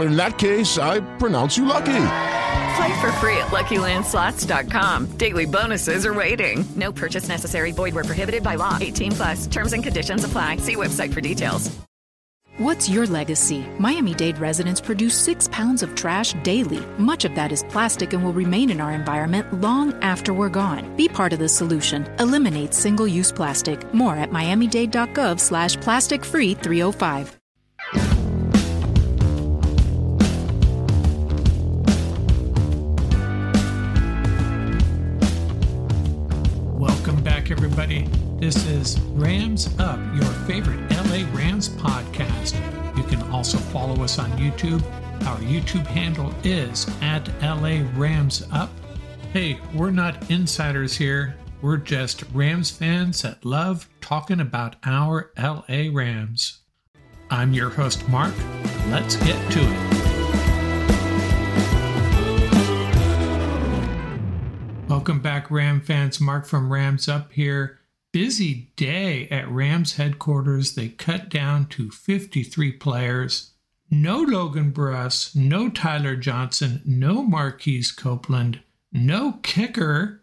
in that case, I pronounce you lucky. Play for free at LuckyLandSlots.com. Daily bonuses are waiting. No purchase necessary. Void were prohibited by law. 18 plus. Terms and conditions apply. See website for details. What's your legacy? Miami-Dade residents produce six pounds of trash daily. Much of that is plastic and will remain in our environment long after we're gone. Be part of the solution. Eliminate single-use plastic. More at MiamiDade.gov/slash/plasticfree305. everybody. This is Rams Up, your favorite LA Rams podcast. You can also follow us on YouTube. Our YouTube handle is at LA Rams Up. Hey, we're not insiders here. We're just Rams fans that love talking about our LA Rams. I'm your host, Mark. Let's get to it. Welcome back, Ram fans. Mark from Rams Up here. Busy day at Rams headquarters. They cut down to 53 players. No Logan Bruss, no Tyler Johnson, no Marquise Copeland, no kicker,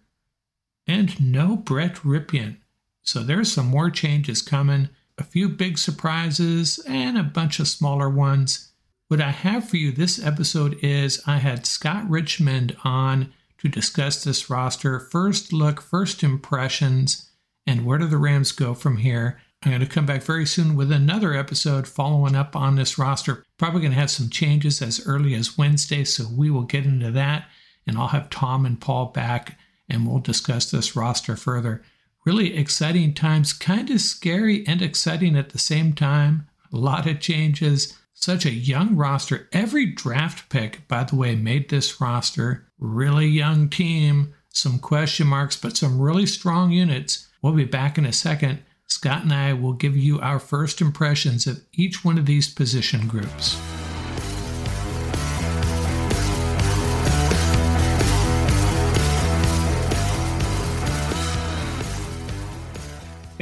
and no Brett Rypien. So there's some more changes coming, a few big surprises, and a bunch of smaller ones. What I have for you this episode is I had Scott Richmond on to discuss this roster. First look, first impressions, and where do the Rams go from here? I'm going to come back very soon with another episode following up on this roster. Probably going to have some changes as early as Wednesday, so we will get into that. And I'll have Tom and Paul back and we'll discuss this roster further. Really exciting times, kind of scary and exciting at the same time. A lot of changes, such a young roster. Every draft pick, by the way, made this roster really young team, some question marks, but some really strong units. We'll be back in a second. Scott and I will give you our first impressions of each one of these position groups.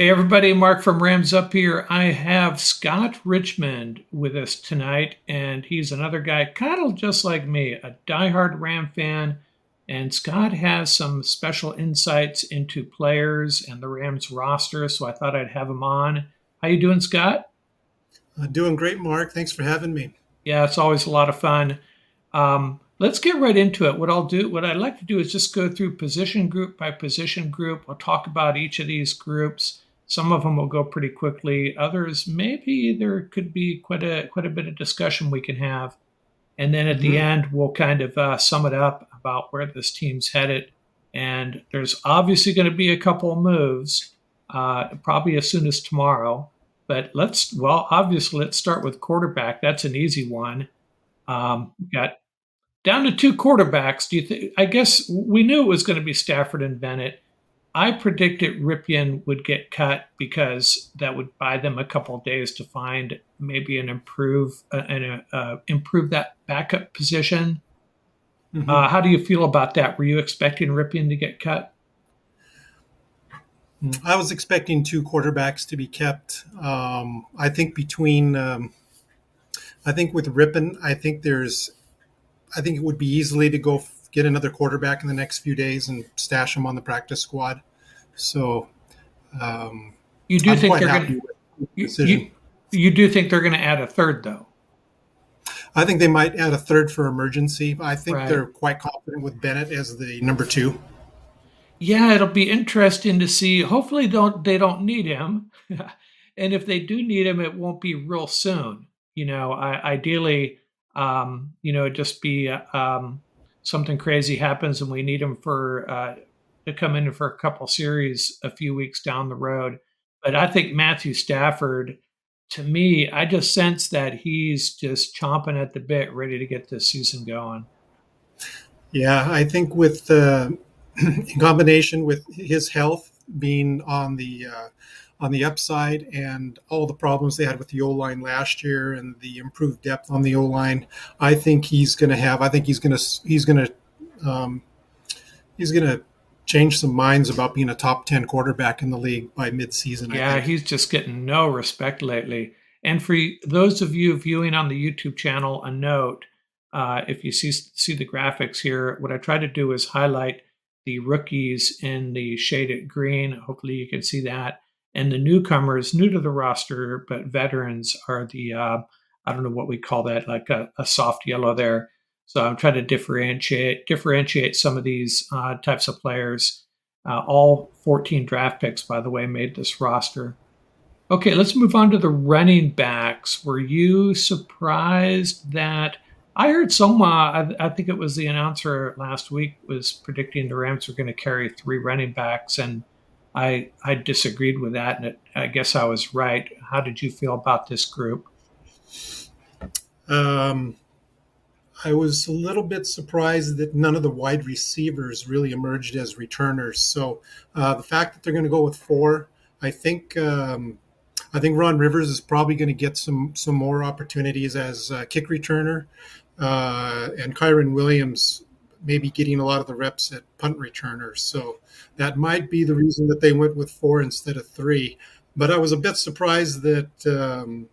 Hey everybody, Mark from Rams Up here. I have Scott Richmond with us tonight, and he's another guy kind of just like me, a diehard Ram fan. And Scott has some special insights into players and the Rams roster, so I thought I'd have him on. How you doing, Scott? Doing great, Mark. Thanks for having me. Yeah, it's always a lot of fun. Um, let's get right into it. What I'll do, what I'd like to do is just go through position group by position group. We'll talk about each of these groups some of them will go pretty quickly. Others, maybe there could be quite a quite a bit of discussion we can have. And then at mm-hmm. the end, we'll kind of uh, sum it up about where this team's headed. and there's obviously going to be a couple of moves, uh, probably as soon as tomorrow. But let's, well, obviously, let's start with quarterback. That's an easy one. Um, got down to two quarterbacks. Do you think? I guess we knew it was going to be Stafford and Bennett. I predicted Rypien would get cut because that would buy them a couple days to find maybe an improve uh, and uh, improve that backup position. Mm-hmm. Uh, how do you feel about that? Were you expecting Rypien to get cut? I was expecting two quarterbacks to be kept. Um, I think between, um, I think with Rypien, I think there's, I think it would be easily to go get another quarterback in the next few days and stash him on the practice squad. So, um, you do I'm think they're going to, you, you, you do think they're going to add a third though? I think they might add a third for emergency. I think right. they're quite confident with Bennett as the number two. Yeah, it'll be interesting to see. Hopefully, don't they don't need him, and if they do need him, it won't be real soon. You know, I, ideally, um, you know, just be um, something crazy happens and we need him for uh, to come in for a couple series a few weeks down the road. But I think Matthew Stafford to me, I just sense that he's just chomping at the bit, ready to get this season going. Yeah, I think with uh, in combination with his health being on the uh, on the upside and all the problems they had with the O line last year and the improved depth on the O line, I think he's going to have. I think he's going to he's going to um, he's going to change some minds about being a top 10 quarterback in the league by midseason. Yeah, he's just getting no respect lately. And for those of you viewing on the YouTube channel, a note uh, if you see, see the graphics here, what I try to do is highlight the rookies in the shaded green. Hopefully, you can see that. And the newcomers, new to the roster, but veterans are the, uh, I don't know what we call that, like a, a soft yellow there. So I'm trying to differentiate differentiate some of these uh, types of players. Uh, all 14 draft picks, by the way, made this roster. Okay, let's move on to the running backs. Were you surprised that I heard Soma? I, I think it was the announcer last week was predicting the Rams were going to carry three running backs, and I I disagreed with that, and it, I guess I was right. How did you feel about this group? Um, I was a little bit surprised that none of the wide receivers really emerged as returners. So uh, the fact that they're going to go with four, I think. Um, I think Ron Rivers is probably going to get some some more opportunities as a kick returner, uh, and Kyren Williams maybe getting a lot of the reps at punt returners. So that might be the reason that they went with four instead of three. But I was a bit surprised that um,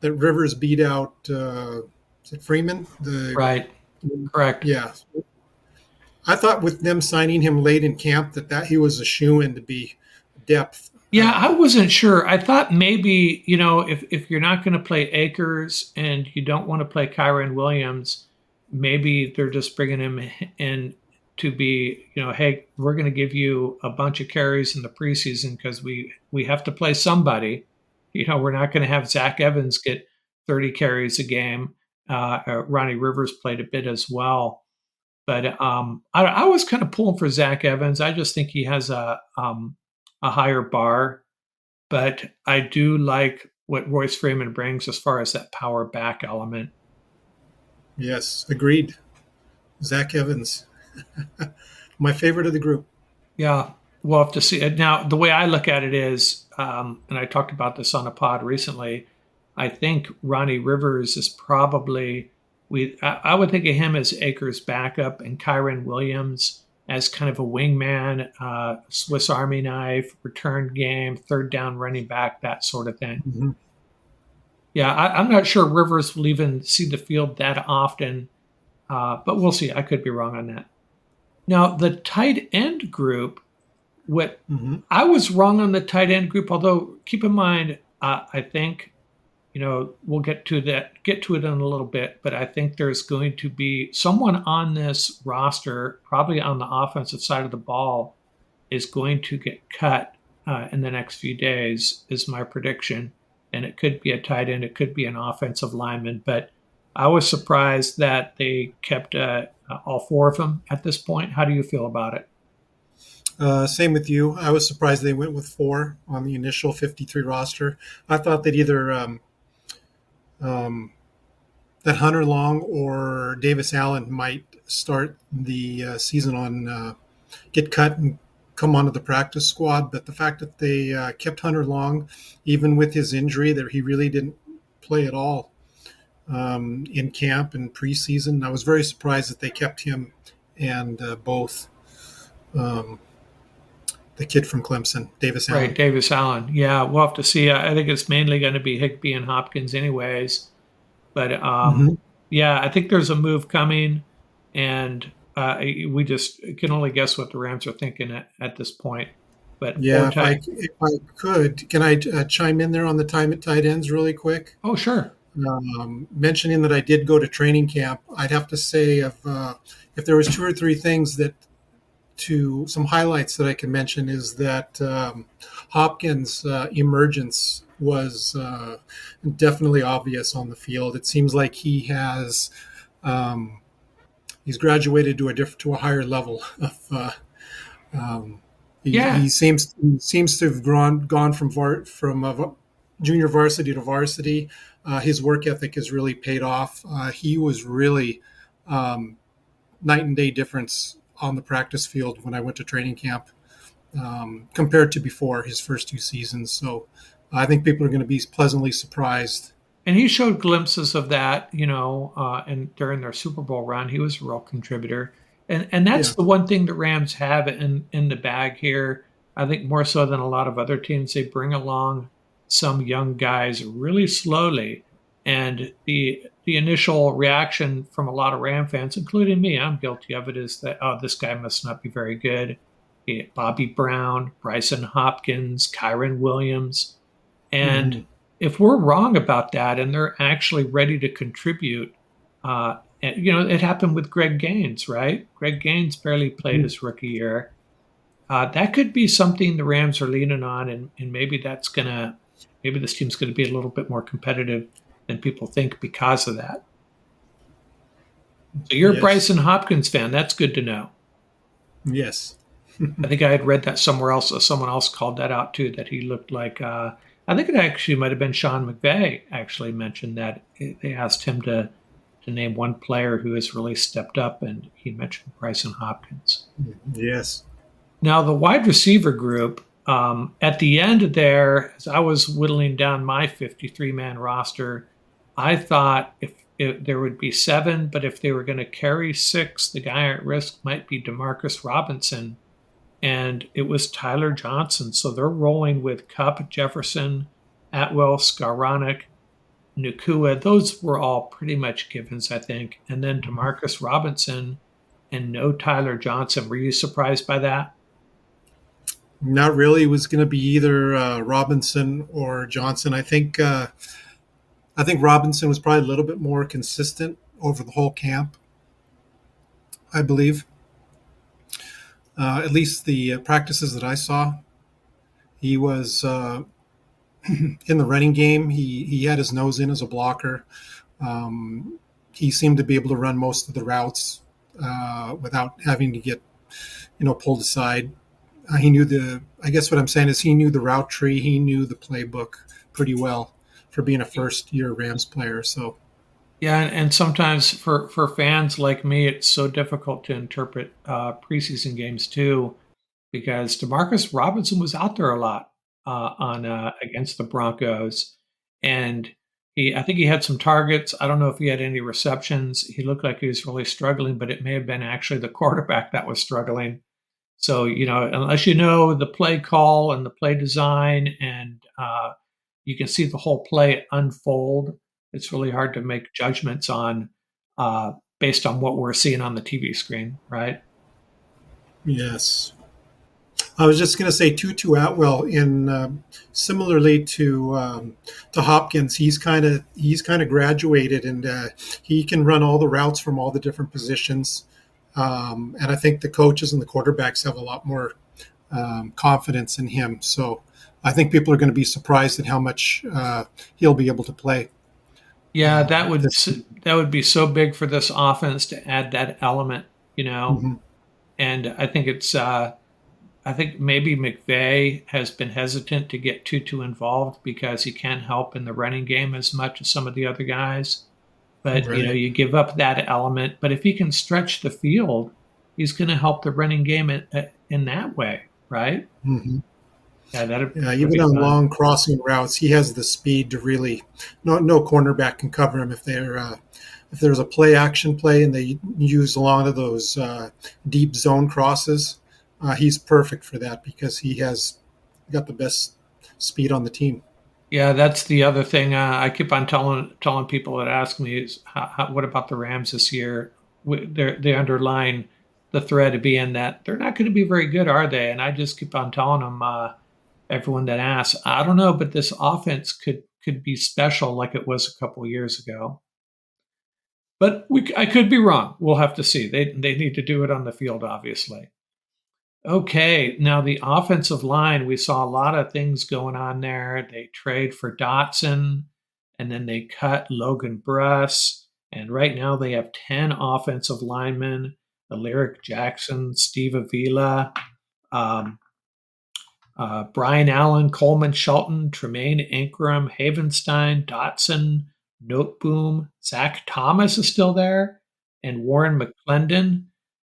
that Rivers beat out uh, is it Freeman? The right, correct. Yeah, I thought with them signing him late in camp that that he was a shoe in to be depth. Yeah, I wasn't sure. I thought maybe you know if if you're not going to play Akers and you don't want to play Kyren Williams, maybe they're just bringing him in to be you know hey we're going to give you a bunch of carries in the preseason because we we have to play somebody. You know we're not going to have Zach Evans get 30 carries a game uh, uh, Ronnie Rivers played a bit as well. But um, I, I, was kind of pulling for Zach Evans. I just think he has a um, a higher bar, but I do like what Royce Freeman brings as far as that power back element. Yes, agreed. Zach Evans, my favorite of the group. Yeah, we'll have to see it. Now, the way I look at it is, um, and I talked about this on a pod recently I think Ronnie Rivers is probably we. I, would think of him as Akers' backup and Kyren Williams as kind of a wingman, uh, Swiss Army knife, return game, third down running back, that sort of thing. Mm-hmm. Yeah, I, am not sure Rivers will even see the field that often, uh, but we'll see. I could be wrong on that. Now, the tight end group, what mm-hmm. I was wrong on the tight end group, although keep in mind, uh, I think you know, we'll get to that, get to it in a little bit, but I think there's going to be someone on this roster, probably on the offensive side of the ball, is going to get cut uh, in the next few days, is my prediction. And it could be a tight end, it could be an offensive lineman, but I was surprised that they kept uh, all four of them at this point. How do you feel about it? Uh, same with you. I was surprised they went with four on the initial 53 roster. I thought that either um, um, that Hunter Long or Davis Allen might start the uh, season on uh, get cut and come onto the practice squad. But the fact that they uh, kept Hunter Long, even with his injury, that he really didn't play at all um, in camp and preseason, I was very surprised that they kept him and uh, both. Um, the kid from Clemson, Davis Allen. Right, Davis Allen. Yeah, we'll have to see. I think it's mainly going to be Higbee and Hopkins, anyways. But um, mm-hmm. yeah, I think there's a move coming, and uh, we just can only guess what the Rams are thinking at, at this point. But yeah, if I, if I, could, can I uh, chime in there on the time at tight ends really quick? Oh, sure. Um, mentioning that I did go to training camp, I'd have to say if uh, if there was two or three things that to some highlights that I can mention is that um, Hopkins' uh, emergence was uh, definitely obvious on the field. It seems like he has um, he's graduated to a different to a higher level of. Uh, um, he, yeah. he seems seems to have gone gone from var, from junior varsity to varsity. Uh, his work ethic has really paid off. Uh, he was really um, night and day difference on the practice field when I went to training camp um, compared to before his first two seasons. So I think people are going to be pleasantly surprised. And he showed glimpses of that, you know, uh, and during their Super Bowl run, he was a real contributor. And and that's yeah. the one thing the Rams have in in the bag here. I think more so than a lot of other teams, they bring along some young guys really slowly, and the the initial reaction from a lot of Ram fans, including me, I'm guilty of it, is that, oh, this guy must not be very good. Bobby Brown, Brycen Hopkins, Kyren Williams. And mm. If we're wrong about that and they're actually ready to contribute, uh, and, you know, it happened with Greg Gaines, right? Greg Gaines barely played mm. his rookie year. Uh, that could be something the Rams are leaning on, and, and maybe that's going to, maybe this team's going to be a little bit more competitive than people think because of that. So you're yes. a Brycen Hopkins fan. That's good to know. Yes. I think I had read that somewhere else. Someone else called that out too. That he looked like. Uh, I think it actually might have been Sean McVay. Actually mentioned that they asked him to to name one player who has really stepped up, and he mentioned Brycen Hopkins. Yes. Now the wide receiver group. Um, at the end there, as I was whittling down my 53 man roster, I thought if, if, there would be seven, but if they were going to carry six, the guy at risk might be Demarcus Robinson. And it was Tyler Johnson. So they're rolling with Kupp, Jefferson, Atwell, Skowronek, Nacua. Those were all pretty much givens, I think. And then Demarcus Robinson and no Tyler Johnson. Were you surprised by that? Not really. It was going to be either uh, Robinson or Johnson. I think. Uh, I think Robinson was probably a little bit more consistent over the whole camp. I believe, uh, at least the uh, practices that I saw, he was uh, in the running game. He he had his nose in as a blocker. Um, he seemed to be able to run most of the routes uh, without having to get, you know, pulled aside. Uh, he knew the. I guess what I'm saying is he knew the route tree. He knew the playbook pretty well for being a first year Rams player. So yeah, and, and, sometimes for for fans like me, it's so difficult to interpret uh, preseason games too, because Demarcus Robinson was out there a lot uh, on uh, against the Broncos, and he I think he had some targets. I don't know if he had any receptions. He looked like he was really struggling, but it may have been actually the quarterback that was struggling. So you know, unless you know the play call and the play design and uh, you can see the whole play unfold. It's really hard to make judgments on uh, based on what we're seeing on the TV screen, right? Yes. I was just going to say Tutu Atwell in uh, similarly to um, to Hopkins. He's kind of he's kind of graduated and uh, he can run all the routes from all the different positions. Um, and I think the coaches and the quarterbacks have a lot more um, confidence in him. So I think people are going to be surprised at how much uh, he'll be able to play. Yeah, that would that would be so big for this offense to add that element, you know. Mm-hmm. And I think it's uh, I think maybe McVay has been hesitant to get Tutu involved because he can't help in the running game as much as some of the other guys. But right. you know, you give up that element. But if he can stretch the field, he's going to help the running game in, in that way, right? Mm-hmm. Yeah, that yeah, even on fun. long crossing routes, he has the speed to really. No, no cornerback can cover him if they're uh, if there's a play action play and they use a lot of those uh, deep zone crosses. Uh, he's perfect for that because he has got the best speed on the team. Yeah, that's the other thing uh, I keep on telling telling people that ask me is, how, how, what about the Rams this year? They're, they underline the thread of being that they're not going to be very good, are they? And I just keep on telling them, uh, everyone that asks, I don't know, but this offense could could be special like it was a couple years ago. But we, I could be wrong. We'll have to see. They they need to do it on the field, obviously. Okay, now the offensive line, we saw a lot of things going on there. They trade for Dotson, and then they cut Logan Bruss, and right now they have ten offensive linemen: Alaric Jackson, Steve Avila, um, uh, Brian Allen, Coleman Shelton, Tremaine Anchrum, Havenstein, Dotson, Noteboom, Zach Thomas is still there, and Warren McClendon.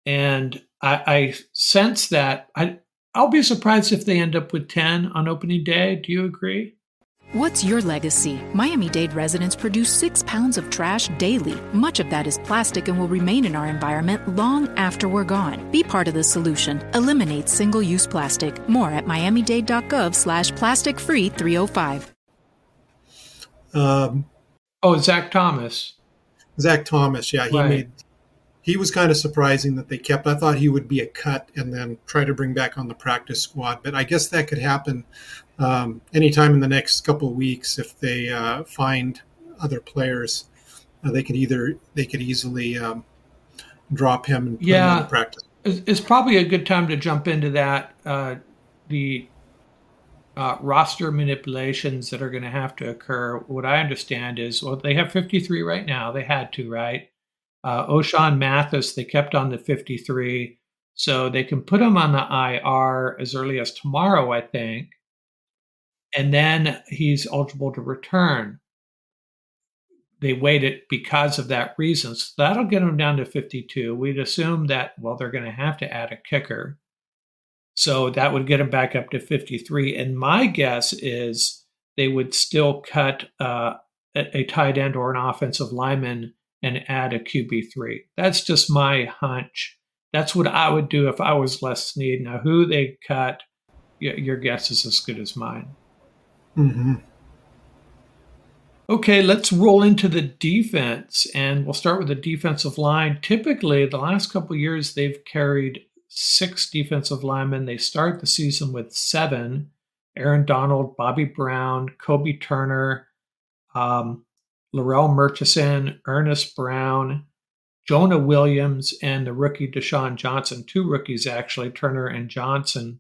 And I, I sense that I, I'll be surprised if they end up with 10 on opening day. Do you agree? What's your legacy? Miami Dade residents produce six pounds of trash daily. Much of that is plastic and will remain in our environment long after we're gone. Be part of the solution. Eliminate single-use plastic. More at miamidade.gov slash plastic free 305. Um, oh, Zach Thomas. Zach Thomas, yeah. He right. made he was kind of surprising that they kept. I thought he would be a cut and then try to bring back on the practice squad, but I guess that could happen um, anytime in the next couple of weeks if they uh, find other players. Uh, they could either they could easily um, drop him and put yeah, him practice. It's probably a good time to jump into that. Uh, the uh, roster manipulations that are going to have to occur. What I understand is, well, they have 53 right now. They had to, right? Uh, Ochaun Mathis, they kept on the 53. So they can put him on the IR as early as tomorrow, I think. And then he's eligible to return. They waited because of that reason. So that'll get him down to 52. We'd assume that, well, they're going to have to add a kicker. So that would get him back up to 53. And my guess is they would still cut uh, a, a tight end or an offensive lineman and add a QB3. That's just my hunch. That's what I would do if I was Les Snead. Now, who they cut, your guess is as good as mine. Mm-hmm. Okay, let's roll into the defense, and we'll start with the defensive line. Typically, the last couple years, they've carried six defensive linemen. They start the season with seven Aaron Donald, Bobby Brown, Kobe Turner, um, Larrell Murchison, Ernest Brown, Jonah Williams, and the rookie Deshaun Johnson. Two rookies, actually, Turner and Johnson.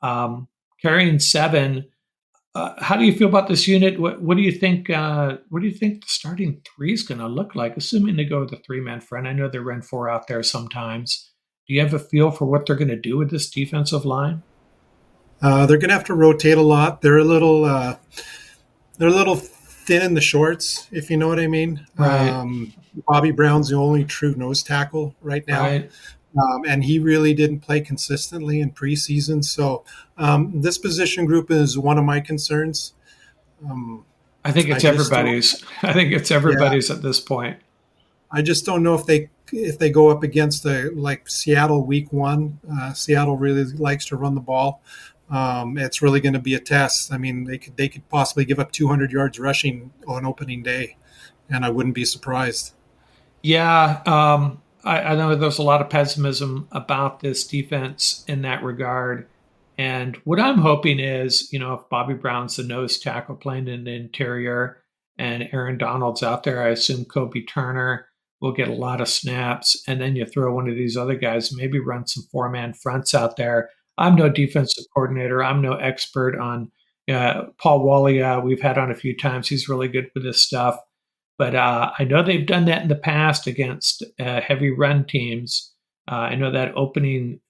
Um, carrying seven. Uh, how do you feel about this unit? What, what do you think? Uh, what do you think the starting three is going to look like? Assuming they go with the three man front, I know they run four out there sometimes. Do you have a feel for what they're going to do with this defensive line? Uh, they're going to have to rotate a lot. They're a little, uh, they're a little thin in the shorts, if you know what I mean. Right. Um, Bobby Brown's the only true nose tackle right now. Right. Um, and he really didn't play consistently in preseason. So um, this position group is one of my concerns. Um, I think it's I everybody's. I think it's everybody's yeah. at this point. I just don't know if they if they go up against the like Seattle week one. Uh, Seattle really likes to run the ball um, it's really going to be a test. I mean, they could they could possibly give up 200 yards rushing on opening day, and I wouldn't be surprised. Yeah, um, I, I, know there's a lot of pessimism about this defense in that regard. And what I'm hoping is, you know, if Bobby Brown's the nose tackle playing in the interior and Aaron Donald's out there, I assume Kobe Turner will get a lot of snaps. And then you throw one of these other guys, maybe run some four man fronts out there I'm no defensive coordinator. I'm no expert on uh, Paul. Uh, we've had on a few times. He's really good with this stuff. But uh, I know they've done that in the past against uh, heavy run teams. Uh, I know that opening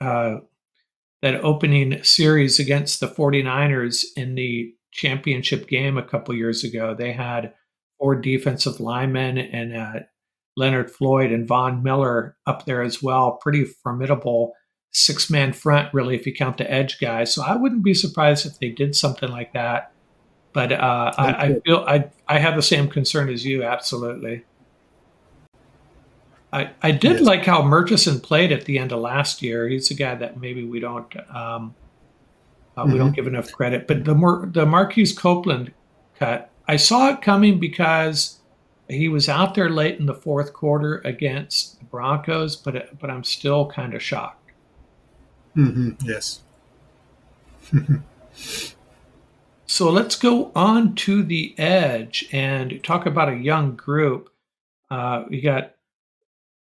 uh, that opening series against the 49ers in the championship game a couple years ago. They had four defensive linemen and uh, Leonard Floyd and Von Miller up there as well. Pretty formidable six man front, really, if you count the edge guys. So I wouldn't be surprised if they did something like that. But uh, I, I, feel I I have the same concern as you. Absolutely. I, I did yes. like how Murchison played at the end of last year. He's a guy that maybe we don't um, uh, mm-hmm. we don't mm-hmm. give enough credit. But the Mar- the Marquise Copeland cut, I saw it coming because he was out there late in the fourth quarter against the Broncos. But but I'm still kind of shocked. Mm-hmm. Yes. so let's go on to the edge and talk about a young group. Uh, we got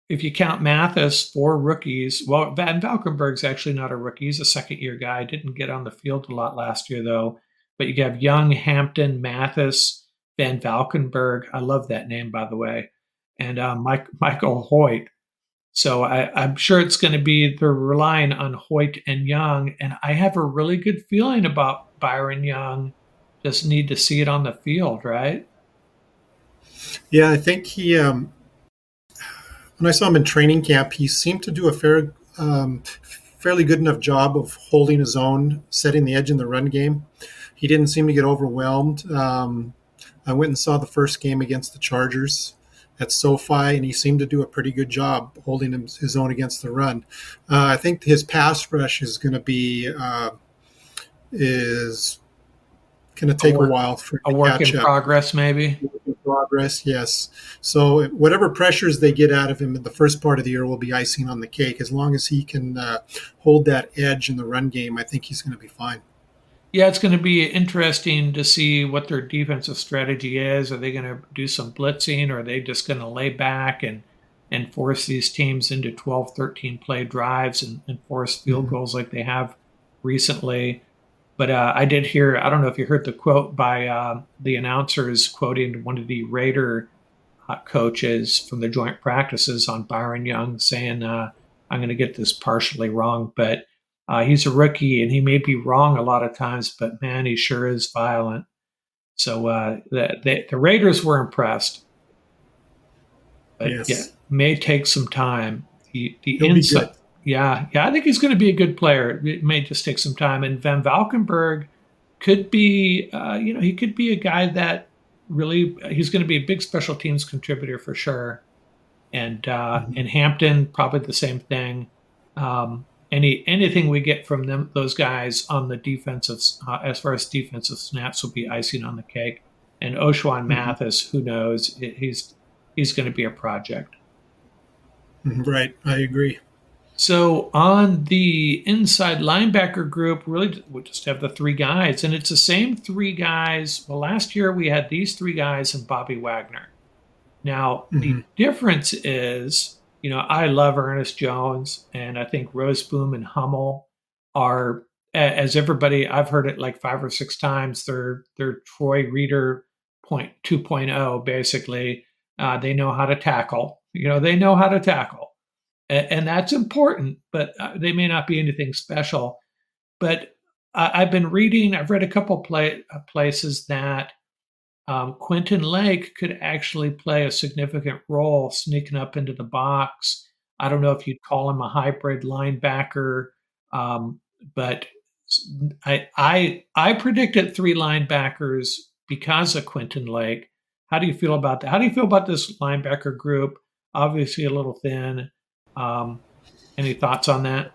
if you count Mathis, four rookies. Well, Van Valkenburg's actually not a rookie. He's a second year guy. Didn't get on the field a lot last year, though. But you have Young, Hampton, Mathis, Van Valkenburg. I love that name, by the way. And uh, Mike, Michael Hoyt. So I, am sure it's going to be they're relying on Hoyt and Young. And I have a really good feeling about Byron Young. Just need to see it on the field, right? Yeah, I think he um, when I saw him in training camp, he seemed to do a fair, um, fairly good enough job of holding his own, setting the edge in the run game. He didn't seem to get overwhelmed. Um, I went and saw the first game against the Chargers at SoFi, and he seemed to do a pretty good job holding his own against the run. Uh, I think his pass rush is going to be uh, is going to take a, work, a, while for a work in up. progress, maybe progress, yes. So whatever pressures they get out of him in the first part of the year will be icing on the cake. As long as he can uh, hold that edge in the run game, I think he's going to be fine. Yeah, it's going to be interesting to see what their defensive strategy is. Are they going to do some blitzing or are they just going to lay back and, and force these teams into 12, 13 play drives and, and force field mm-hmm. goals like they have recently? But uh, I did hear, I don't know if you heard the quote by uh, the announcers quoting one of the Raider uh, coaches from the joint practices on Byron Young saying, uh, I'm going to get this partially wrong, but uh, he's a rookie and he may be wrong a lot of times, but man, he sure is violent. So uh, the, the, the, Raiders were impressed. But yes. yeah, may take some time. The, the inside, yeah, yeah, I think he's going to be a good player. It may just take some time. And Van Valkenburg could be, uh, you know, he could be a guy that really he's going to be a big special teams contributor for sure. And uh, mm-hmm. and Hampton probably the same thing. Um, any anything we get from them those guys on the defensive uh, as far as defensive snaps will be icing on the cake. And Ochaun mm-hmm. Mathis, who knows, he's he's going to be a project. Mm-hmm. Right, I agree. So on the inside linebacker group, really we just have the three guys, and it's the same three guys. Well, last year we had these three guys and Bobby Wagner. Now mm-hmm. the difference is, you know, I love Ernest Jones, and I think Rozeboom and Hummel are, as everybody I've heard it like five or six times. They're they're Troy Reeder point 2.0 basically. Uh, they know how to tackle. You know, they know how to tackle and, that's important, but uh, they may not be anything special. But I've been reading, I've read a couple play, uh, places that um, Quentin Lake could actually play a significant role sneaking up into the box. I don't know if you'd call him a hybrid linebacker, um, but I, I I predicted three linebackers because of Quentin Lake. How do you feel about that? How do you feel about this linebacker group? Obviously, a little thin. Um, any thoughts on that?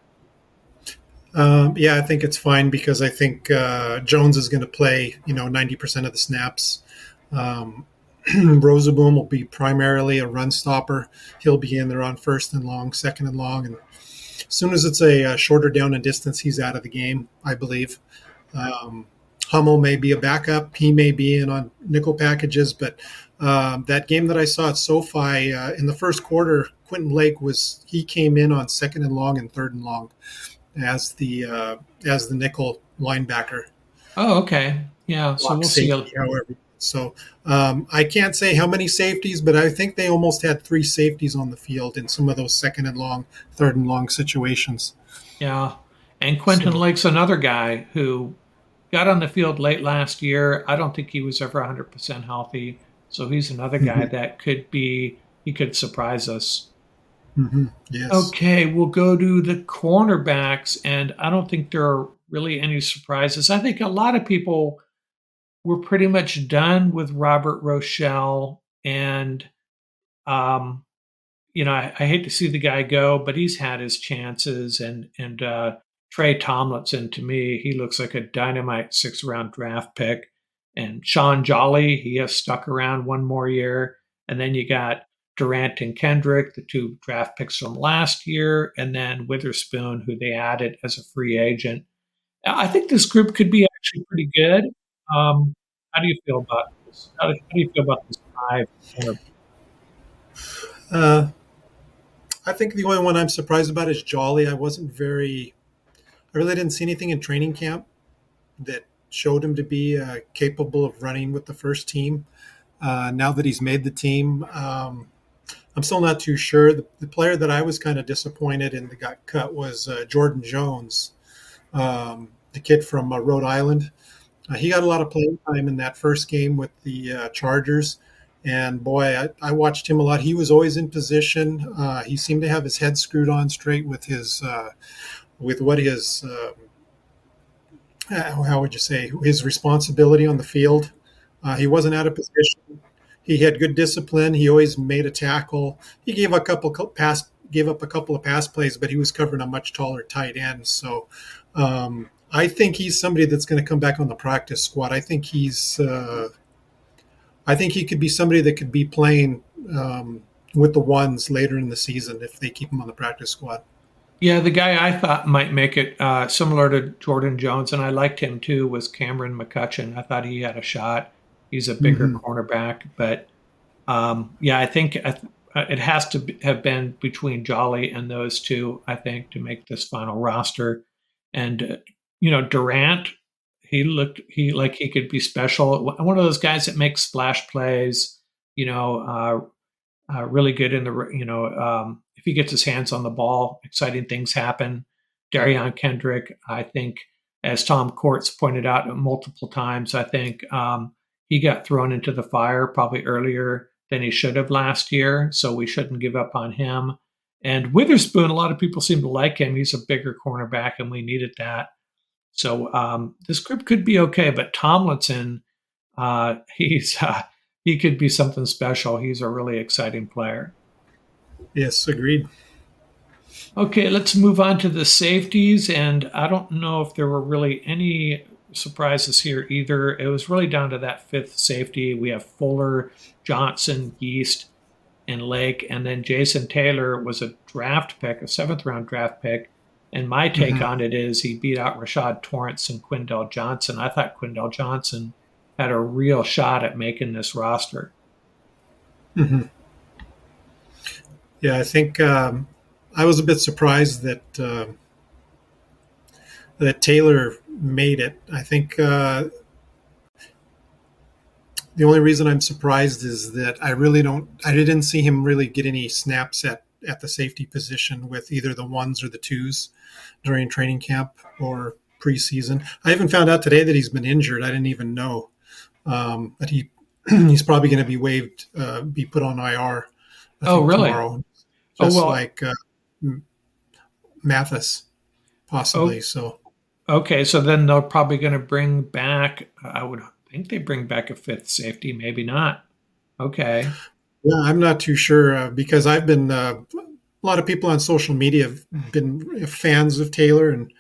Um, yeah, I think it's fine because I think uh, Jones is going to play, you know, 90% of the snaps. Um, Rozeboom will be primarily a run stopper. He'll be in there on first and long, second and long. And as soon as it's a, a shorter down and distance, he's out of the game, I believe. Um, Hummel may be a backup. He may be in on nickel packages, but um, that game that I saw at SoFi uh, in the first quarter, Quentin Lake was he came in on second and long and third and long as the uh, as the nickel linebacker. Oh, okay, yeah. So we'll safety, see. However, so um, I can't say how many safeties, but I think they almost had three safeties on the field in some of those second and long, third and long situations. Yeah, And Quentin So- Lake's another guy who got on the field late last year. I don't think he was ever 100% healthy. So he's another guy Mhm. that could be, he could surprise us. hmm Yes. Okay, we'll go to the cornerbacks, and I don't think there are really any surprises. I think a lot of people were pretty much done with Robert Rochell, and um, you know, I, I hate to see the guy go, but he's had his chances, and and uh, Tre Tomlinson to me, he looks like a dynamite six round draft pick, and Shaun Jolly, he has stuck around one more year, and then you got Durant and Kendrick, the two draft picks from last year, and then Witherspoon, who they added as a free agent. I think this group could be actually pretty good. Um, how do you feel about this? How do, how do you feel about this five? Uh, I think the only one I'm surprised about is Jolly. I wasn't very, I really didn't see anything in training camp that showed him to be uh, capable of running with the first team. Uh, now that he's made the team, um, I'm still not too sure. The, the player that I was kind of disappointed in that got cut was uh, Jordan Jones, um, the kid from uh, Rhode Island. Uh, he got a lot of playing time in that first game with the uh, Chargers. And boy, I, I watched him a lot. He was always in position. He seemed to have his head screwed on straight with his, with what his, um, how would you say, his responsibility on the field. Uh, he wasn't out of position. He had good discipline. He always made a tackle. He gave a couple pass, gave up a couple of pass plays, but he was covering a much taller tight end. So um, I think he's somebody that's going to come back on the practice squad. I think he's. Uh, I think he could be somebody that could be playing um, with the ones later in the season if they keep him on the practice squad. Yeah, the guy I thought might make it uh, similar to Jordan Jones, and I liked him too, was Cameron McCutcheon. I thought he had a shot. He's a bigger Mhm. cornerback, but um, yeah, I think I th- it has to be- have been between Jolly and those two. I think to make this final roster, and uh, you know Durant, he looked he like he could be special. One of those guys that makes splash plays. You know, uh, uh, really good in the you know um, if he gets his hands on the ball, exciting things happen. Derion Kendrick, I think, as Tom Courts pointed out multiple times, I think um, he got thrown into the fire probably earlier than he should have last year. So we shouldn't give up on him. And Witherspoon, a lot of people seem to like him. He's a bigger cornerback, and we needed that. So um, this group could be okay. But Tomlinson, uh, he's uh, he could be something special. He's a really exciting player. Yes, agreed. Okay, let's move on to the safeties. And I don't know if there were really any surprises here either. It was really down to that fifth safety. We have Fuller, Johnson, Yeast, and Lake. And then Jason Taylor was a draft pick, a seventh round draft pick. And my take Mhm. on it is he beat out Rashad Torrence and Quindell Johnson. I thought Quindell Johnson had a real shot at making this roster. hmm Yeah, I think um, I was a bit surprised that um that Taylor made it. I think uh, the only reason I'm surprised is that I really don't. I didn't see him really get any snaps at at the safety position with either the ones or the twos during training camp or preseason. I even found out today that he's been injured. I didn't even know um, that he he's probably going to be waived, uh, be put on IR. Oh, really? Tomorrow, Oh, just well- like uh, Mathis, possibly. Oh. So Okay, so then they're probably going to bring back. I would think they bring back a fifth safety, maybe not. Okay. Yeah, I'm not too sure uh, because I've been uh, a lot of people on social media have been fans of Taylor, and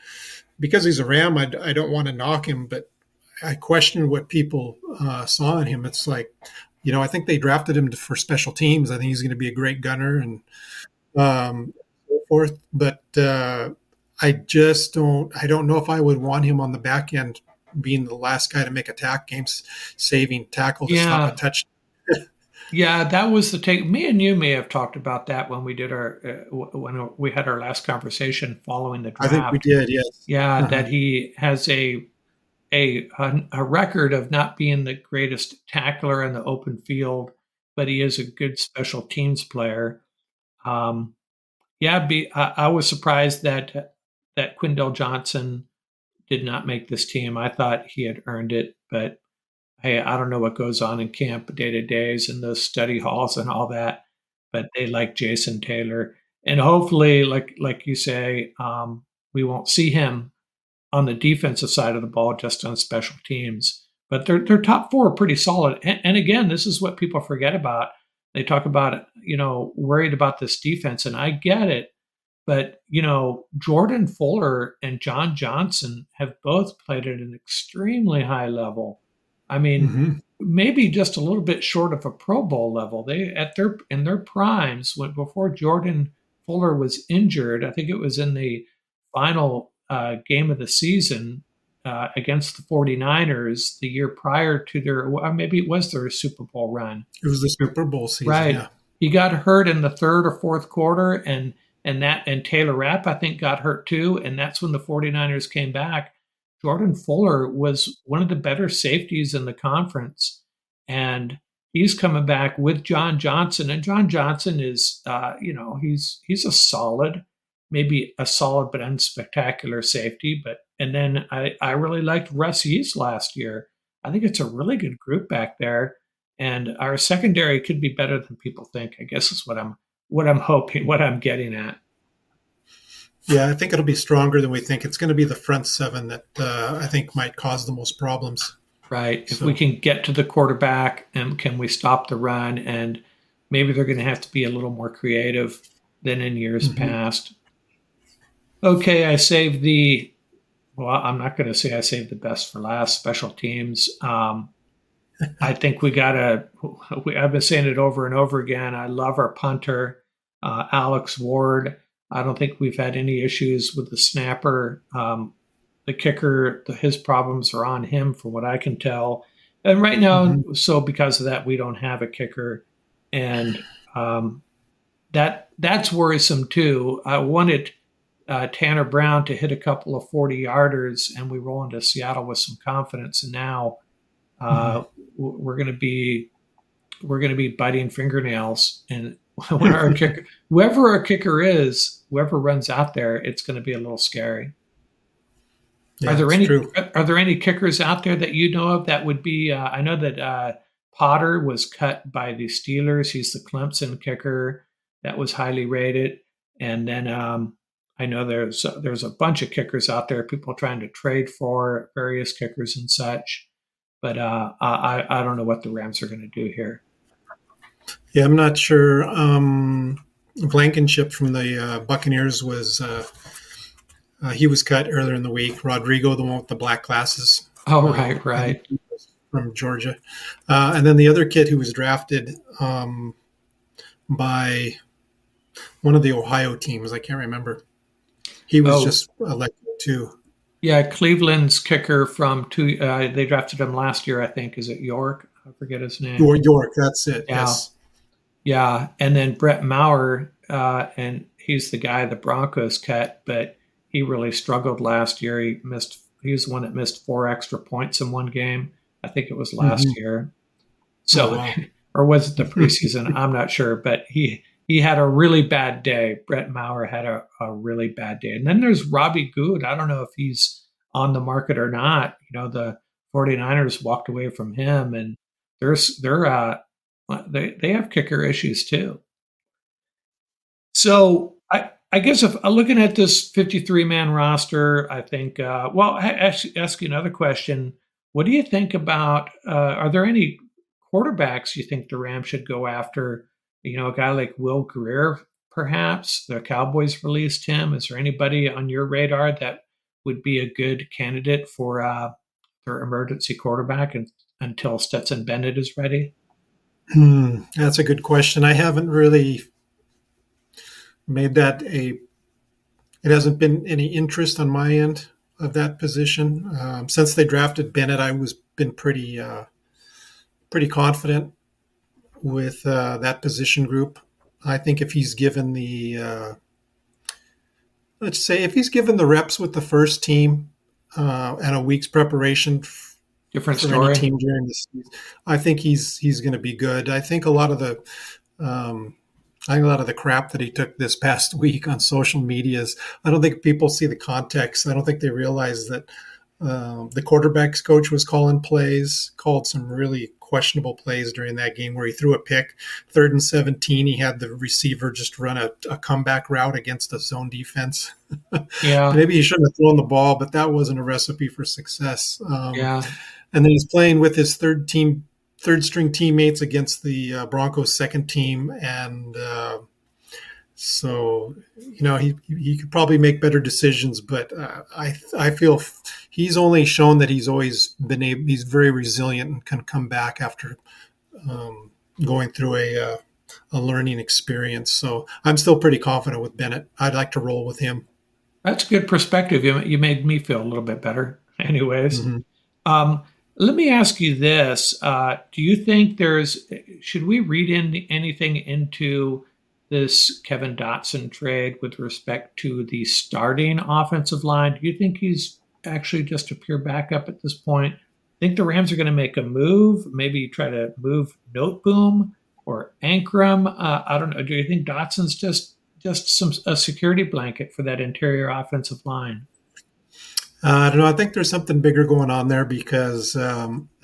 because he's a Ram, I, I don't want to knock him, but I question what people uh, saw in him. It's like, you know, I think they drafted him for special teams. I think he's going to be a great gunner and um, so forth. But uh, I just don't. I don't know if I would want him on the back end, being the last guy to make a tack games saving tackle to Yeah. stop a touch. Yeah, that was the take. Me and you may have talked about that when we did our uh, when we had our last conversation following the draft. I think we did. Yes. Yeah, Uh-huh. that he has a, a a a record of not being the greatest tackler in the open field, but he is a good special teams player. Um, yeah, be, I, I was surprised that that Quindell Johnson did not make this team. I thought he had earned it, but hey, I don't know what goes on in camp day to days and those study halls and all that, but they like Jason Taylor, and hopefully, like like you say, um, we won't see him on the defensive side of the ball, just on special teams. But their their top four are pretty solid. And, and again, this is what people forget about. They talk about you know worried about this defense, and I get it. But you know, Jordan Fuller and John Johnson have both played at an extremely high level. I mean, mm-hmm. maybe just a little bit short of a Pro Bowl level. They at their in their primes when before Jordan Fuller was injured. I think it was in the final uh, game of the season uh, against the 49ers the year prior to their, well, maybe it was their Super Bowl run. It was the Super Bowl season. Right. Yeah. He got hurt in the third or fourth quarter, and and that and Taylor Rapp I think got hurt too, and that's when the 49ers came back. Jordan Fuller was one of the better safeties in the conference, and he's coming back with John Johnson, and John Johnson is, uh, you know, he's he's a solid, maybe a solid but unspectacular safety. But and then I I really liked Russ Yeast last year. I think it's a really good group back there, and our secondary could be better than people think. I guess is what I'm what I'm hoping, what I'm getting at. Yeah, I think it'll be stronger than we think. It's going to be the front seven that uh, I think might cause the most problems. Right. So. If we can get to the quarterback and can we stop the run, and maybe they're going to have to be a little more creative than in years mm-hmm. past. Okay, I saved the. Well, I'm not going to say I saved the best for last. Special teams. Um, I think we got to. I've been saying it over and over again. I love our punter, uh, Alex Ward. I don't think we've had any issues with the snapper. Um, the kicker, the, his problems are on him, from what I can tell. And right now, mm-hmm. so because of that, we don't have a kicker, and um, that that's worrisome too. I wanted uh, Tanner Brown to hit a couple of forty yarders, and we roll into Seattle with some confidence. And now uh, mm-hmm. we're going to be we're going to be biting fingernails, and when our kicker, whoever our kicker is, whoever runs out there, it's going to be a little scary. Yeah, are there any true. are there any kickers out there that you know of that would be? Uh, I know that uh, Potter was cut by the Steelers. He's the Clemson kicker that was highly rated, and then um, I know there's uh, there's a bunch of kickers out there. People trying to trade for various kickers and such, but uh, I I don't know what the Rams are going to do here. Yeah, I'm not sure. Um, Blankenship from the uh, Buccaneers was uh, uh, he was cut earlier in the week. Rodrigo, the one with the black glasses. Oh, right, right. From Georgia, uh, and then the other kid who was drafted um, by one of the Ohio teams. I can't remember. He was oh. just elected too. Yeah, Cleveland's kicker from two. Uh, they drafted him last year, I think. Is it York? I forget his name. York, York, that's it. Yeah. Yes. Yeah, and then Brett Maher, uh, and he's the guy the Broncos cut, but he really struggled last year. He missed. He was the one that missed four extra points in one game. I think it was last mm-hmm. year. So, oh, wow. or was it the preseason? I'm not sure, but he he had a really bad day. Brett Maher had a, a really bad day. And then there's Robbie Gould. I don't know if he's on the market or not. You know, the 49ers walked away from him and there's they're uh they they have kicker issues too. So I I guess if uh, looking at this 53 man roster, I think uh, well I ask, ask you another question. What do you think about? Uh, are there any quarterbacks you think the Rams should go after? You know, a guy like Will Grier, perhaps the Cowboys released him. Is there anybody on your radar that would be a good candidate for uh, their emergency quarterback and, until Stetson Bennett is ready? Hmm, that's a good question. I haven't really made that a. It hasn't been any interest on my end of that position um, since they drafted Bennett. I was been pretty uh, pretty confident with uh, that position group. I think if he's given the uh, let's say if he's given the reps with the first team uh, and a week's preparation different story. team during the season. I think he's he's going to be good. I think a lot of the um, I think a lot of the crap that he took this past week on social medias, I don't think people see the context. I don't think they realize that um, the quarterbacks coach was calling plays, called some really questionable plays during that game where he threw a pick. Third and 17, he had the receiver just run a, a comeback route against the zone defense. Yeah. Maybe he shouldn't have thrown the ball, but that wasn't a recipe for success. Um, Yeah. And then he's playing with his third team, third string teammates against the uh, Broncos' second team. And, uh, so, you know, he he could probably make better decisions, but uh, I I feel he's only shown that he's always been able. He's very resilient and can come back after um, going through a uh, a learning experience. So I'm still pretty confident with Bennett. I'd like to roll with him. That's a good perspective. You, you made me feel a little bit better. Anyways, um, let me ask you this: uh, Do you think there's should we read in anything into this Kevin Dotson trade with respect to the starting offensive line? Do you think he's actually just a pure backup at this point? Think the Rams are going to make a move? Maybe try to move Noteboom or Anchrum? Uh, I don't know. Do you think Dotson's just just some a security blanket for that interior offensive line? Uh, I don't know. I think there's something bigger going on there because um,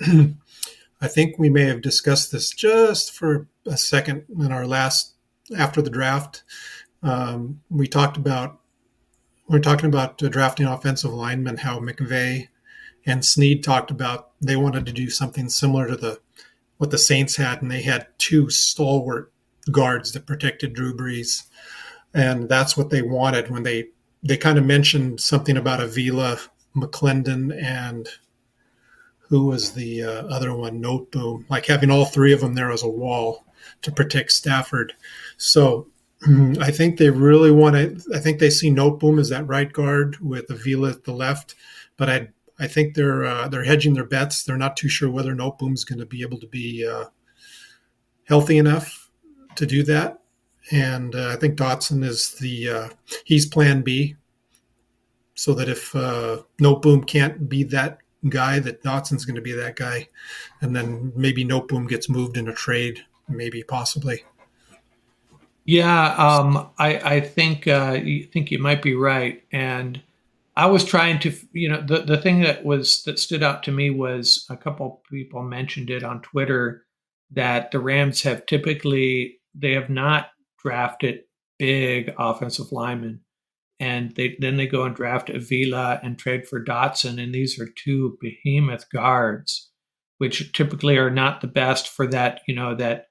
I think we may have discussed this just for a second in our last after the draft. Um, we talked about we are talking about drafting offensive linemen. How McVay and Snead talked about they wanted to do something similar to the what the Saints had, and they had two stalwart guards that protected Drew Brees, and that's what they wanted when they they kind of mentioned something about Avila, McClendon, and who was the uh, other one, Noteboom, like having all three of them there as a wall to protect Stafford. So I think they really want to. I think they see Noteboom as that right guard with Avila at the left, but I I think they're uh, they're hedging their bets. They're not too sure whether Noteboom's going to be able to be uh, healthy enough to do that. And uh, I think Dotson is the uh, he's Plan B, so that if uh, Noteboom can't be that guy, that Dotson's going to be that guy, and then maybe Noteboom gets moved in a trade, maybe possibly. Yeah, um, I, I think uh, you think you might be right, and I was trying to, you know, the the thing that was that stood out to me was a couple people mentioned it on Twitter that the Rams have typically they have not drafted big offensive linemen, and they then they go and draft Avila and trade for Dotson, and these are two behemoth guards, which typically are not the best for that, you know, that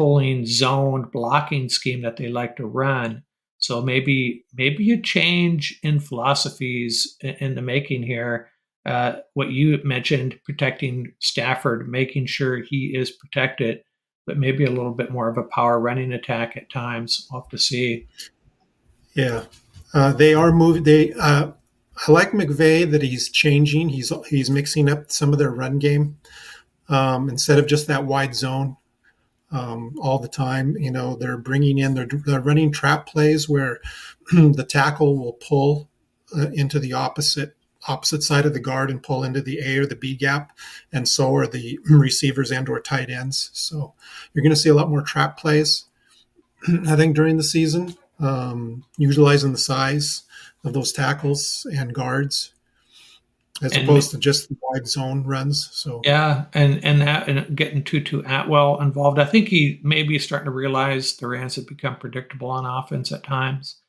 pulling zoned blocking scheme that they like to run. So maybe maybe a change in philosophies in the making here. Uh, what you mentioned, protecting Stafford, making sure he is protected, but maybe a little bit more of a power running attack at times. We'll have to see. Yeah, uh, they are moving. They uh, I like McVay that he's changing. He's he's mixing up some of their run game um, instead of just that wide zone um, all the time. You know, they're bringing in, they're, they're running trap plays where the tackle will pull uh, into the opposite opposite side of the guard and pull into the A or the B gap, and so are the receivers and or tight ends. So you're going to see a lot more trap plays, I think, during the season, um, utilizing the size of those tackles and guards as And- opposed to just the wide zone runs. So Yeah, and and that and getting Tutu Atwell involved. I think he maybe is starting to realize the Rams have become predictable on offense at times,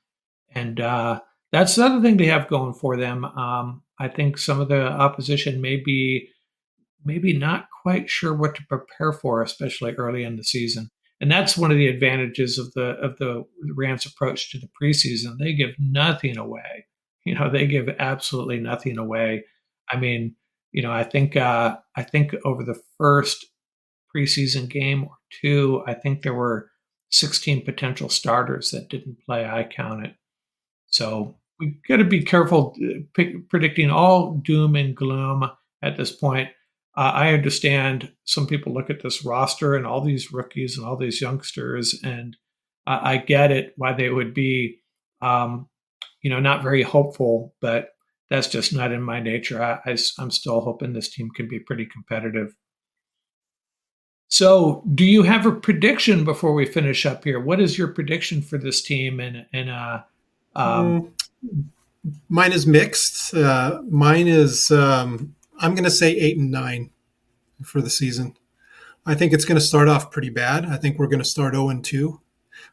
and uh, that's another thing they have going for them. Um, I think some of the opposition may be maybe not quite sure what to prepare for, especially early in the season. And that's one of the advantages of the of the Rams' approach to the preseason. They give nothing away. You know, they give absolutely nothing away. I mean, you know, I think uh, I think over the first preseason game or two, I think there were 16 potential starters that didn't play. I counted. So we got to be careful uh, pick, predicting all doom and gloom at this point. Uh, I understand some people look at this roster and all these rookies and all these youngsters, and I I get it why they would be, um, you know, not very hopeful. But that's just not in my nature. I, I, am still hoping this team can be pretty competitive. So, do you have a prediction before we finish up here? What is your prediction for this team? And and uh, um, mm, mine is mixed. Uh, mine is um, I'm going to say eight and nine for the season. I think it's going to start off pretty bad. I think we're going to start zero and two.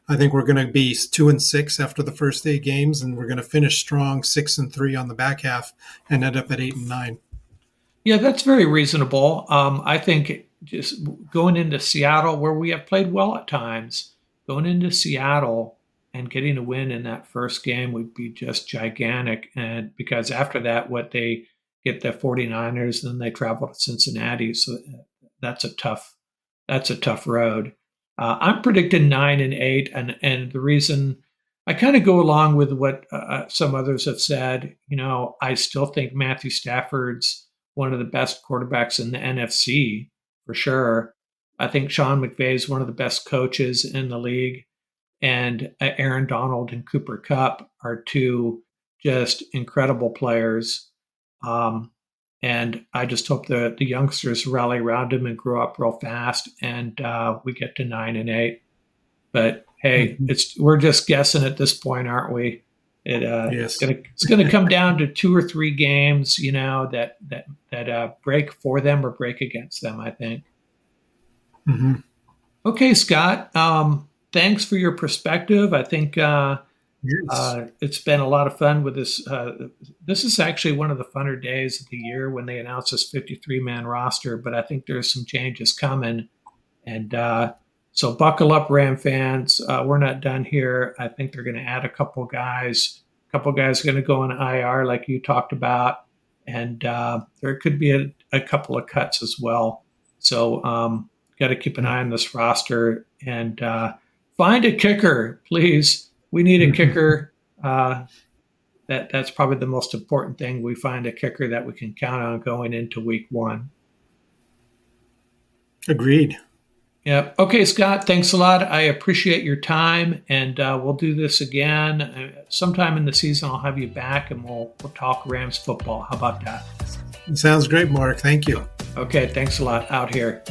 I think we're going to be two and six after the first eight games, and we're going to finish strong six and three on the back half and end up at eight and nine. Yeah, that's very reasonable. Um, I think just going into Seattle, where we have played well at times, going into Seattle and getting a win in that first game would be just gigantic. And because after that, what they get the 49ers, then they travel to Cincinnati. So that's a tough, that's a tough road. Uh, I'm predicting nine and eight, and and the reason I kind of go along with what uh, uh, some others have said. You know, I still think Matthew Stafford's one of the best quarterbacks in the NFC for sure. I think Sean McVay is one of the best coaches in the league, and uh, Aaron Donald and Cooper Kupp are two just incredible players. Um, and I just hope the the youngsters rally around him and grow up real fast, and uh, we get to nine and eight. But hey, mm-hmm. it's we're just guessing at this point, aren't we? It, uh, yes. It's gonna it's gonna come down to two or three games, you know, that that that uh, break for them or break against them. I think. Mm-hmm. Okay, Scott. Um, thanks for your perspective. I think uh, yes. uh, it's been a lot of fun with this. Uh, this is actually one of the funner days of the year when they announce this 53 man roster. But I think there's some changes coming, and uh, so buckle up, Ram fans. Uh, we're not done here. I think they're going to add a couple guys. A couple guys are going to go on IR, like you talked about, and uh, there could be a, a, couple of cuts as well. So um, got to keep an eye on this roster and uh, find a kicker, please. We need a kicker. Uh, that that's probably the most important thing. We find a kicker that we can count on going into week one. Agreed. Yeah. Okay, Scott. Thanks a lot. I appreciate your time, and uh, we'll do this again uh, sometime in the season. I'll have you back, and we'll we'll talk Rams football. How about that? Sounds great, Mark. Thank you. Okay. Thanks a lot. Out here.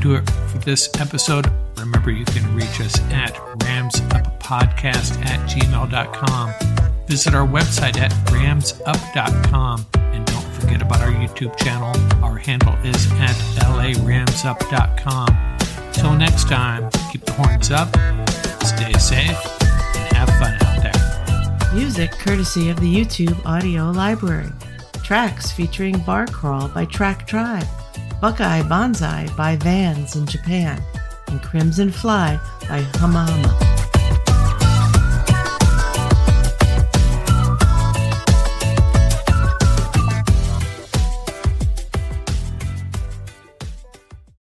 Do it for this episode. Remember, you can reach us at ramsuppodcast at gmail.com. Visit our website at ramsup.com. And don't forget about our YouTube channel. Our handle is at laramsup.com. Till next time, keep the horns up, stay safe, and have fun out there. Music courtesy of the YouTube Audio Library. Tracks featuring Bar Crawl by Track Tribe. Buckeye Bonsai by Vans in Japan and Crimson Fly by Huma-Huma.